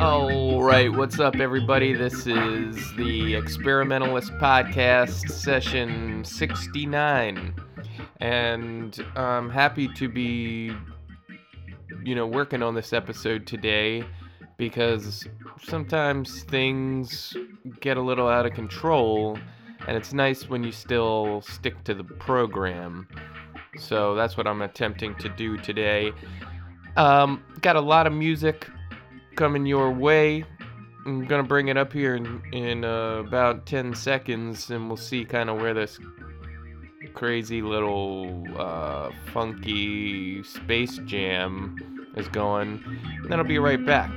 All right, what's up, everybody? This is the Experimentalist Podcast, session 69. And I'm happy to be, you know, working on this episode today because sometimes things get a little out of control, and it's nice when you still stick to the program. So that's what I'm attempting to do today. Um, got a lot of music coming your way. I'm gonna bring it up here in, in uh, about 10 seconds, and we'll see kind of where this crazy little uh, funky space jam is going. And then I'll be right back.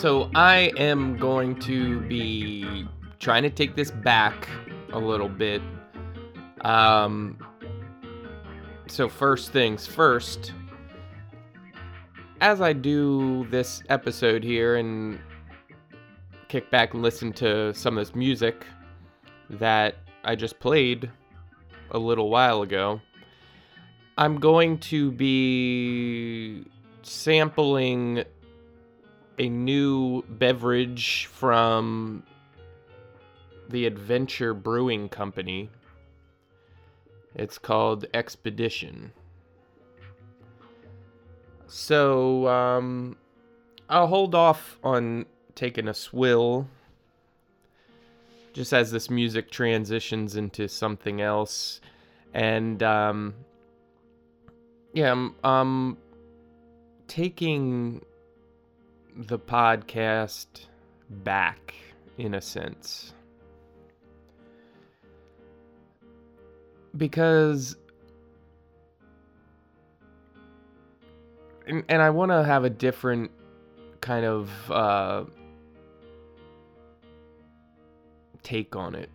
So I am going to be trying to take this back a little bit. Um, so, first things first, as I do this episode here and kick back and listen to some of this music that I just played a little while ago, I'm going to be sampling a new beverage from the Adventure Brewing Company. It's called Expedition. So, um, I'll hold off on taking a swill just as this music transitions into something else. And, um, yeah, I'm, I'm taking the podcast back in a sense. Because and, and I want to have a different kind of uh, take on it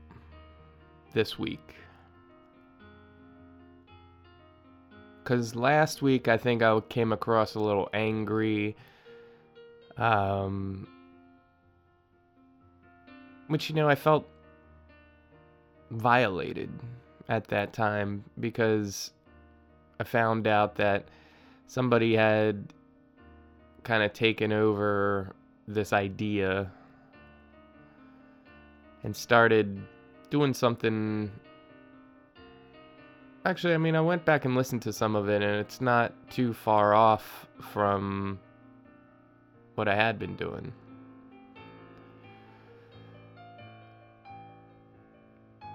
this week. Because last week I think I came across a little angry um, which, you know, I felt violated at that time because I found out that somebody had kind of taken over this idea and started doing something. Actually, I mean, I went back and listened to some of it, and it's not too far off from what I had been doing.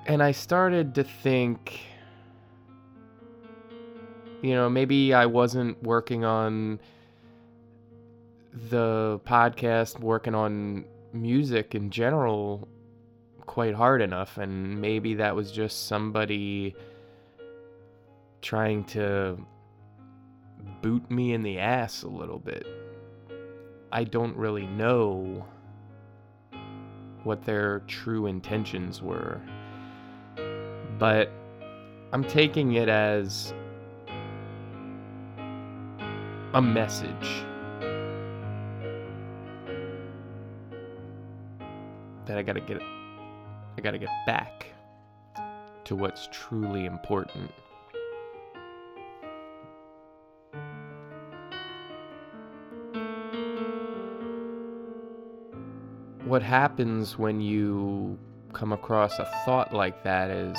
And I started to think, you know, maybe I wasn't working on the podcast, working on music in general quite hard enough. And maybe that was just somebody trying to boot me in the ass a little bit. I don't really know what their true intentions were. But I'm taking it as a message that I gotta get I gotta get back to what's truly important. What happens when you come across a thought like that is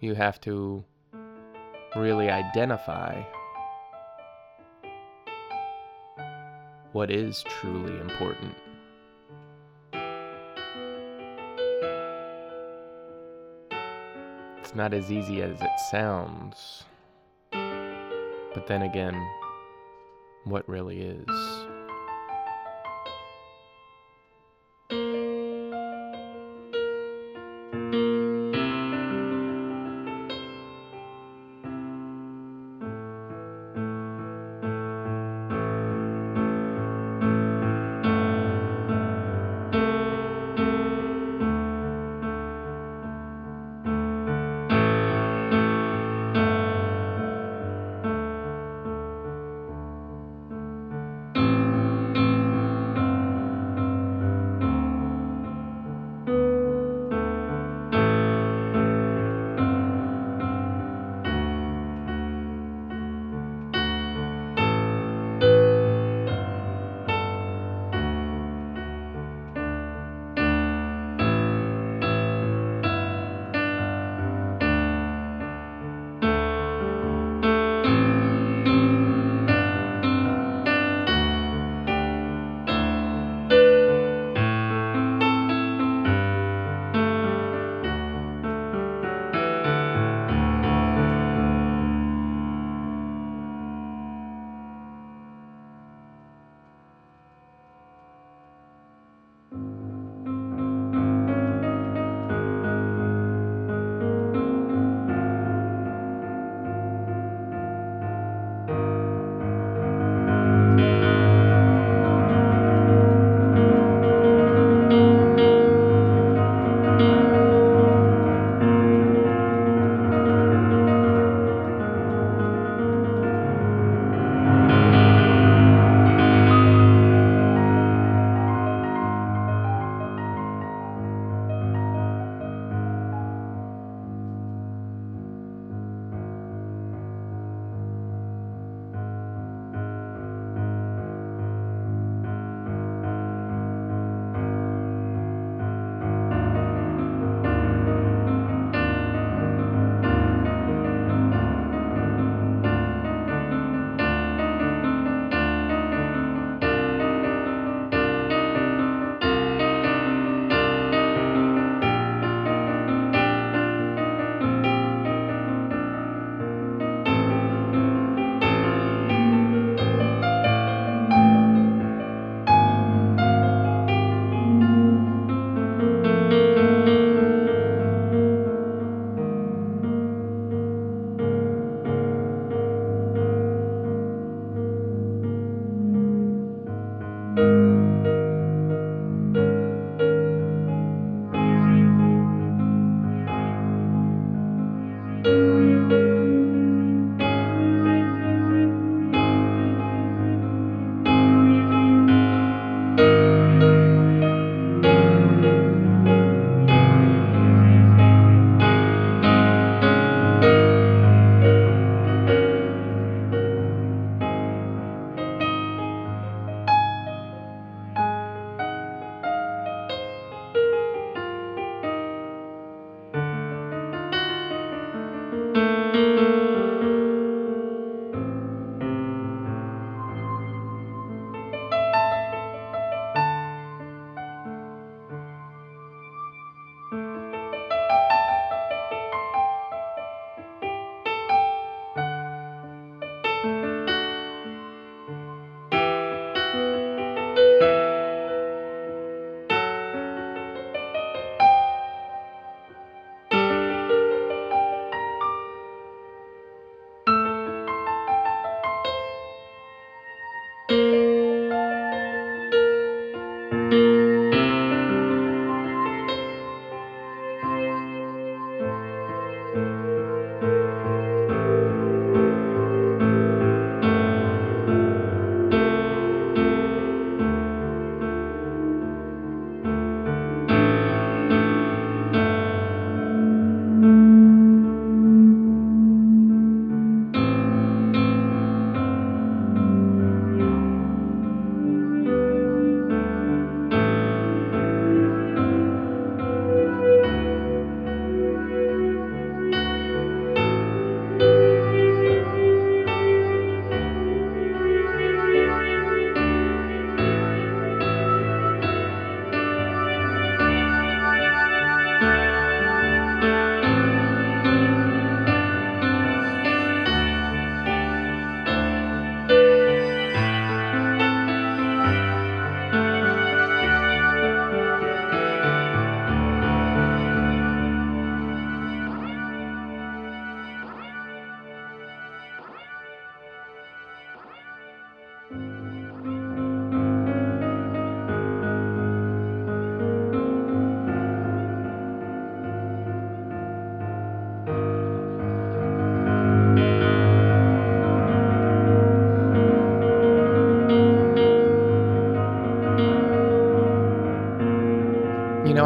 you have to really identify what is truly important. It's not as easy as it sounds. But then again, what really is?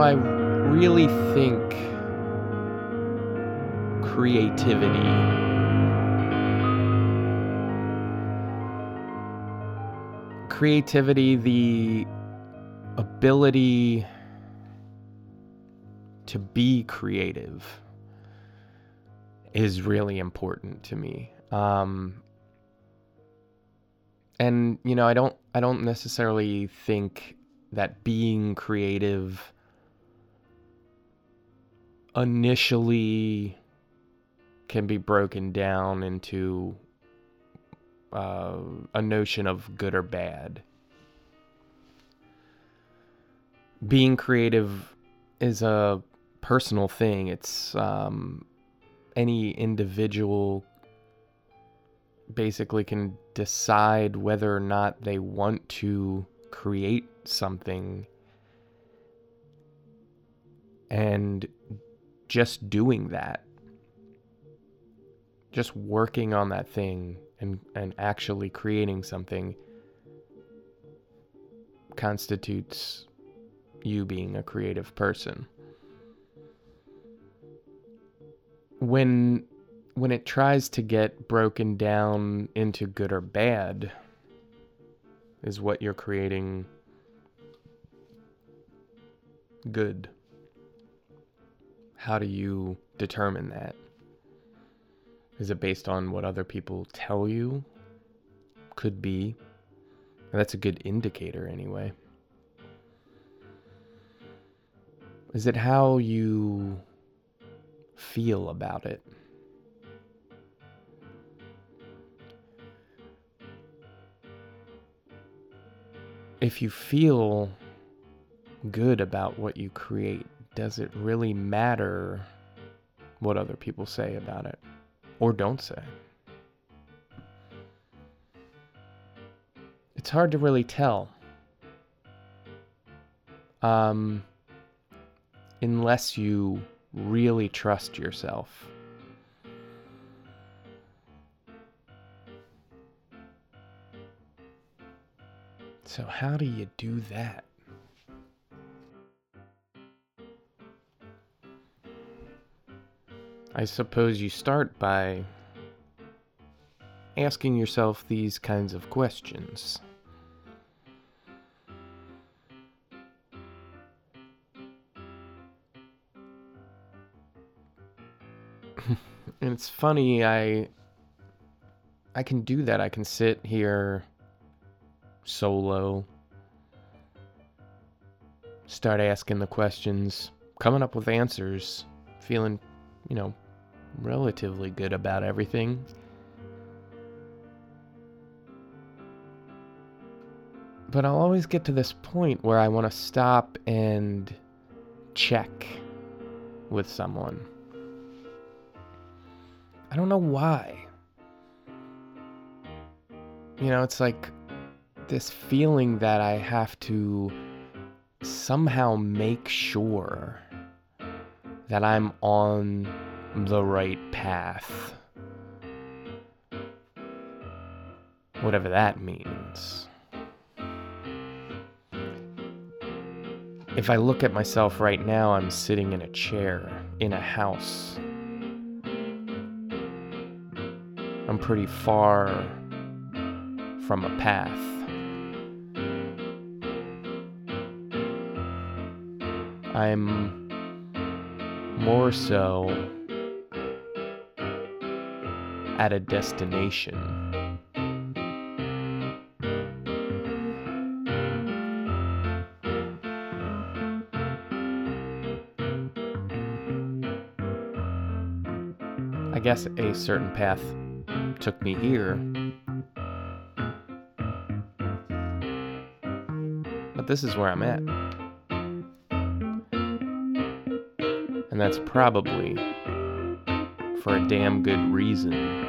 I really think creativity creativity the ability to be creative is really important to me. Um and you know i don't i don't necessarily think that being creative initially can be broken down into uh, a notion of good or bad. Being creative is a personal thing. It's um, any individual basically can decide whether or not they want to create something and just doing that just working on that thing and and actually creating something constitutes you being a creative person. When when it tries to get broken down into good or bad is what you're creating good how do you determine that is it based on what other people tell you? Could be. That's a good indicator, anyway. Is it how you feel about it? If you feel good about what you create, does it really matter what other people say about it? or don't say. It's hard to really tell. Um, unless you really trust yourself. So, how do you do that? I suppose you start by asking yourself these kinds of questions. and it's funny, I I can do that. I can sit here solo, start asking the questions, coming up with answers, feeling, you know, relatively good about everything. But I'll always get to this point where I want to stop and check with someone. I don't know why. You know, it's like this feeling that I have to somehow make sure that I'm on the right path. Whatever that means. If I look at myself right now, I'm sitting in a chair in a house. I'm pretty far from a path. I'm more so at a destination. I guess a certain path took me here. But this is where I'm at. And that's probably for a damn good reason.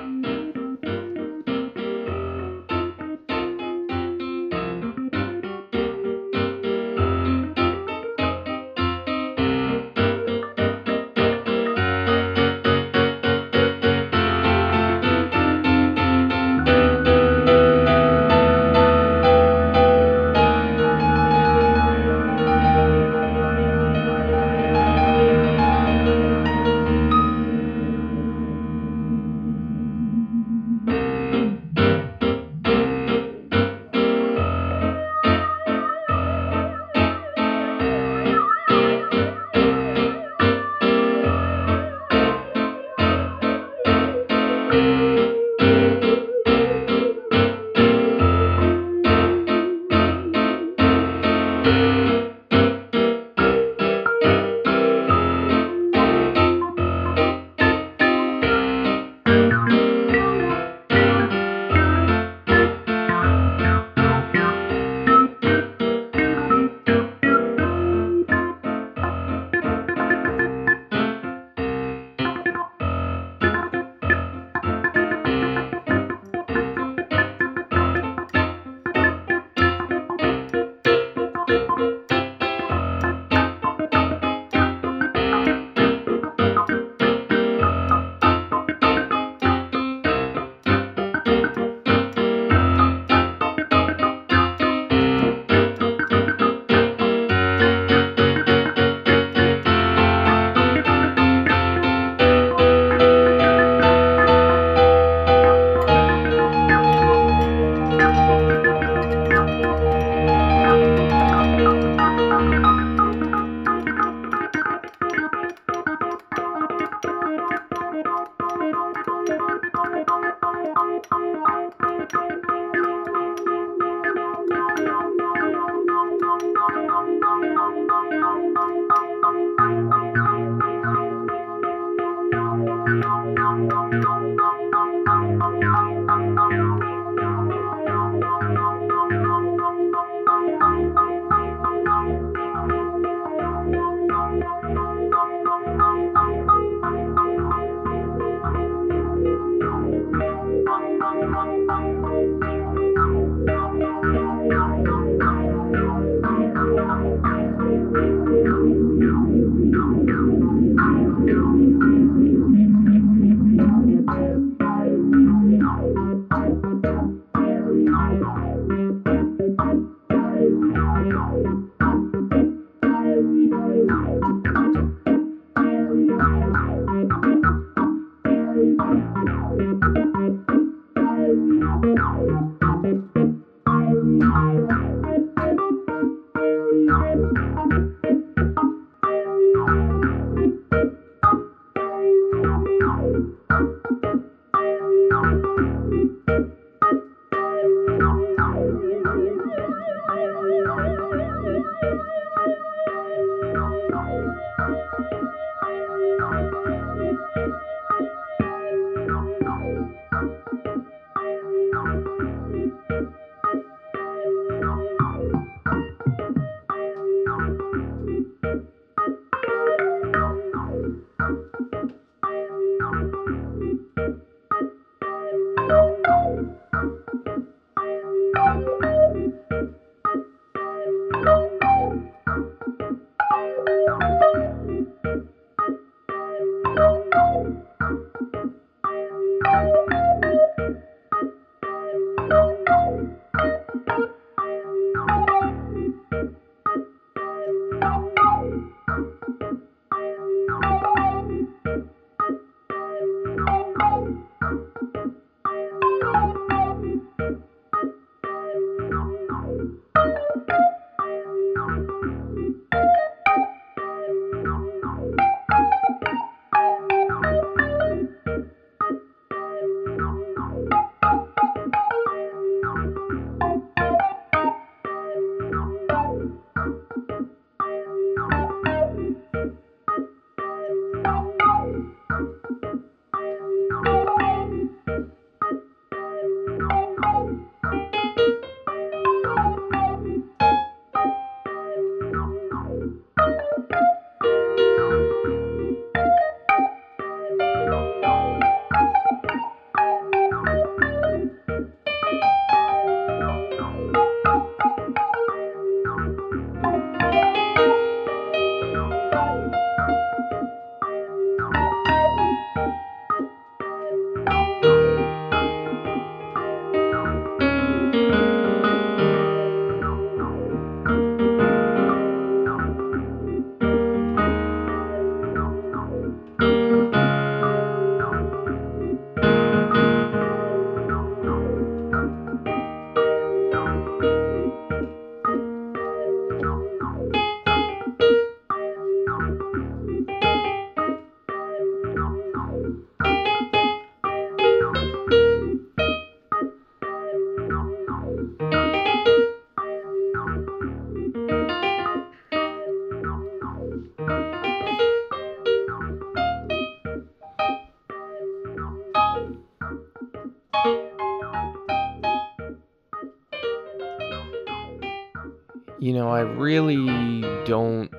Really don't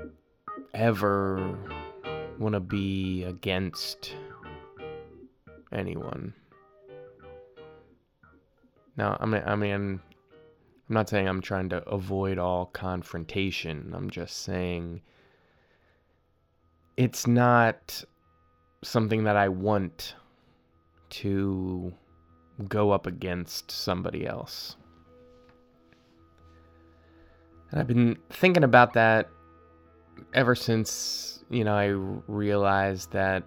ever want to be against anyone. Now, I mean, I mean, I'm not saying I'm trying to avoid all confrontation. I'm just saying it's not something that I want to go up against somebody else. And I've been thinking about that ever since, you know, I realized that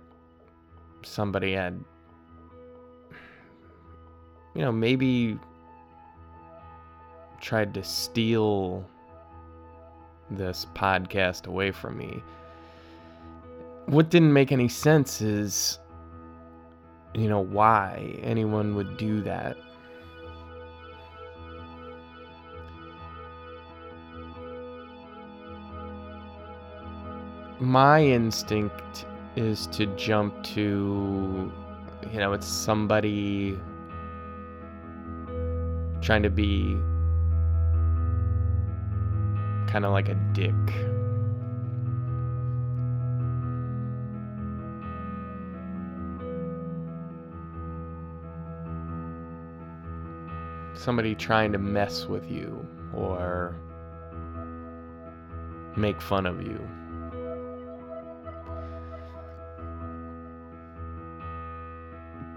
somebody had, you know, maybe tried to steal this podcast away from me. What didn't make any sense is, you know, why anyone would do that. My instinct is to jump to you know it's somebody trying to be kind of like a dick. Somebody trying to mess with you or make fun of you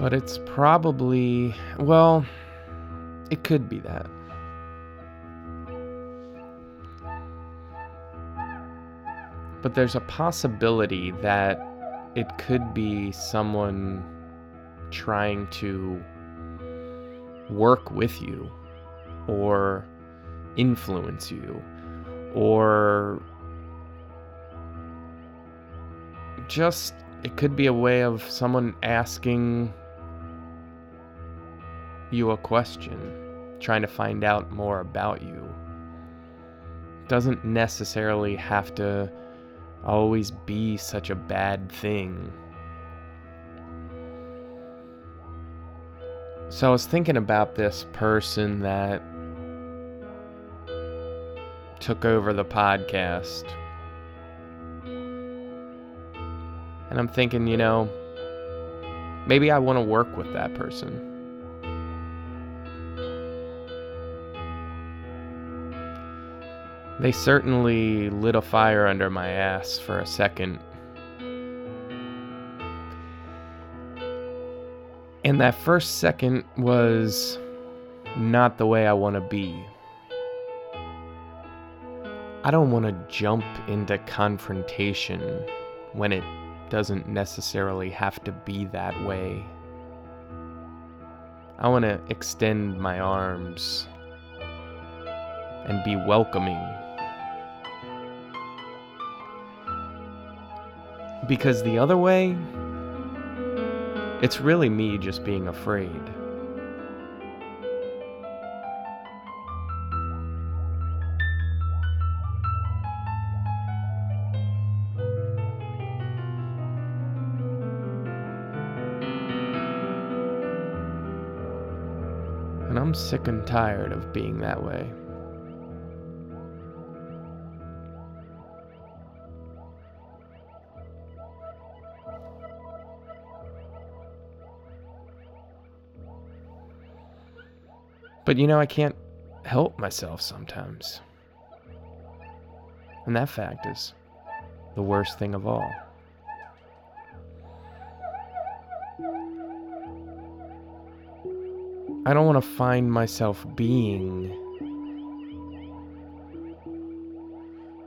But it's probably, well, it could be that. But there's a possibility that it could be someone trying to work with you or influence you or just it could be a way of someone asking you a question, trying to find out more about you. Doesn't necessarily have to always be such a bad thing. So I was thinking about this person that took over the podcast. And I'm thinking, you know, maybe I want to work with that person. They certainly lit a fire under my ass for a second. And that first second was not the way I want to be. I don't want to jump into confrontation when it doesn't necessarily have to be that way. I want to extend my arms and be welcoming. Because the other way, it's really me just being afraid. And I'm sick and tired of being that way. But you know, I can't help myself sometimes. And that fact is the worst thing of all. I don't want to find myself being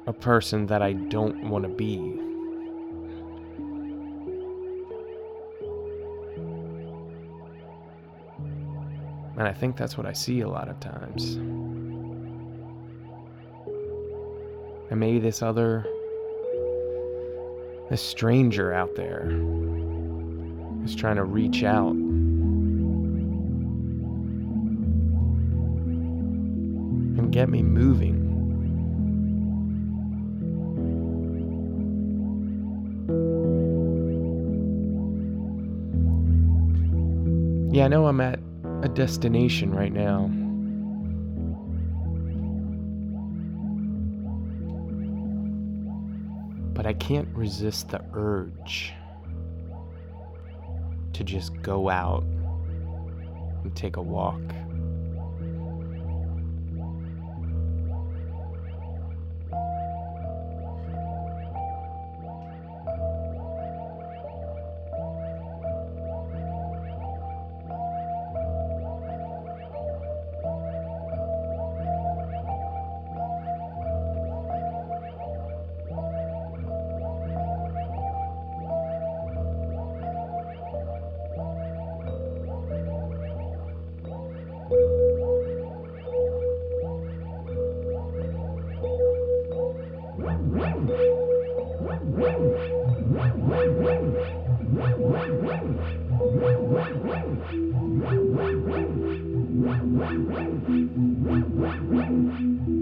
a person that I don't want to be. And I think that's what I see a lot of times. And maybe this other, this stranger out there is trying to reach out. And get me moving. Yeah, I know I'm at destination right now. But I can't resist the urge to just go out and take a walk. Wow, wow, wow.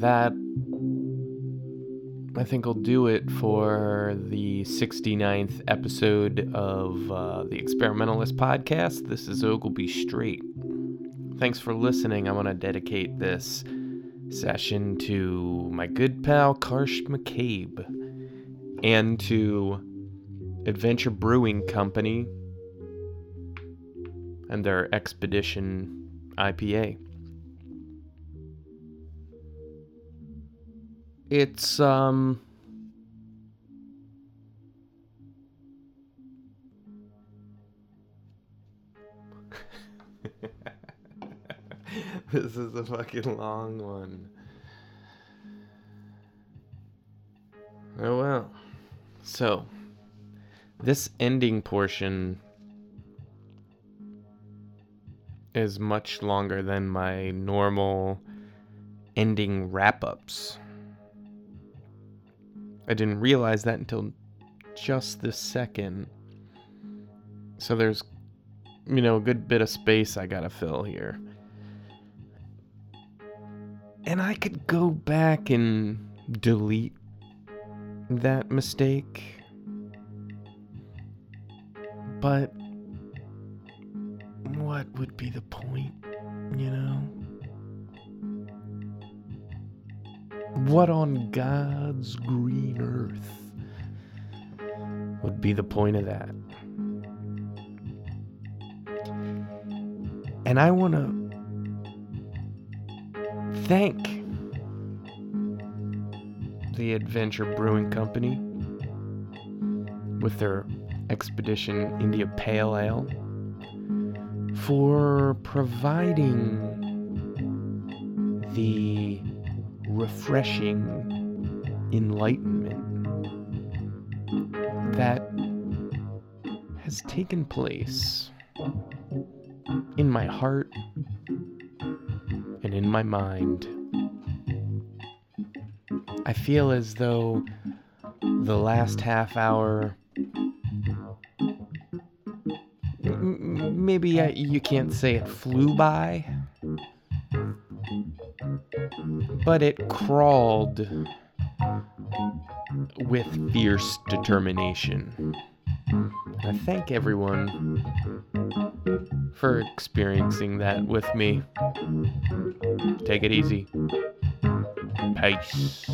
That I think I'll do it for the 69th episode of uh, the Experimentalist Podcast. This is Ogle B Straight. Thanks for listening. I want to dedicate this session to my good pal Karsh McCabe and to Adventure Brewing Company and their Expedition IPA. It's um This is a fucking long one. Oh well. So, this ending portion is much longer than my normal ending wrap ups. I didn't realize that until just this second. So there's, you know, a good bit of space I gotta fill here. And I could go back and delete that mistake. But what would be the point, you know? What on God's green earth would be the point of that? And I want to thank the Adventure Brewing Company with their Expedition India Pale Ale for providing the refreshing enlightenment that has taken place in my heart and in my mind. I feel as though the last half hour. Maybe I, you can't say it flew by, but it crawled with fierce determination. I thank everyone for experiencing that with me. Take it easy. Ice.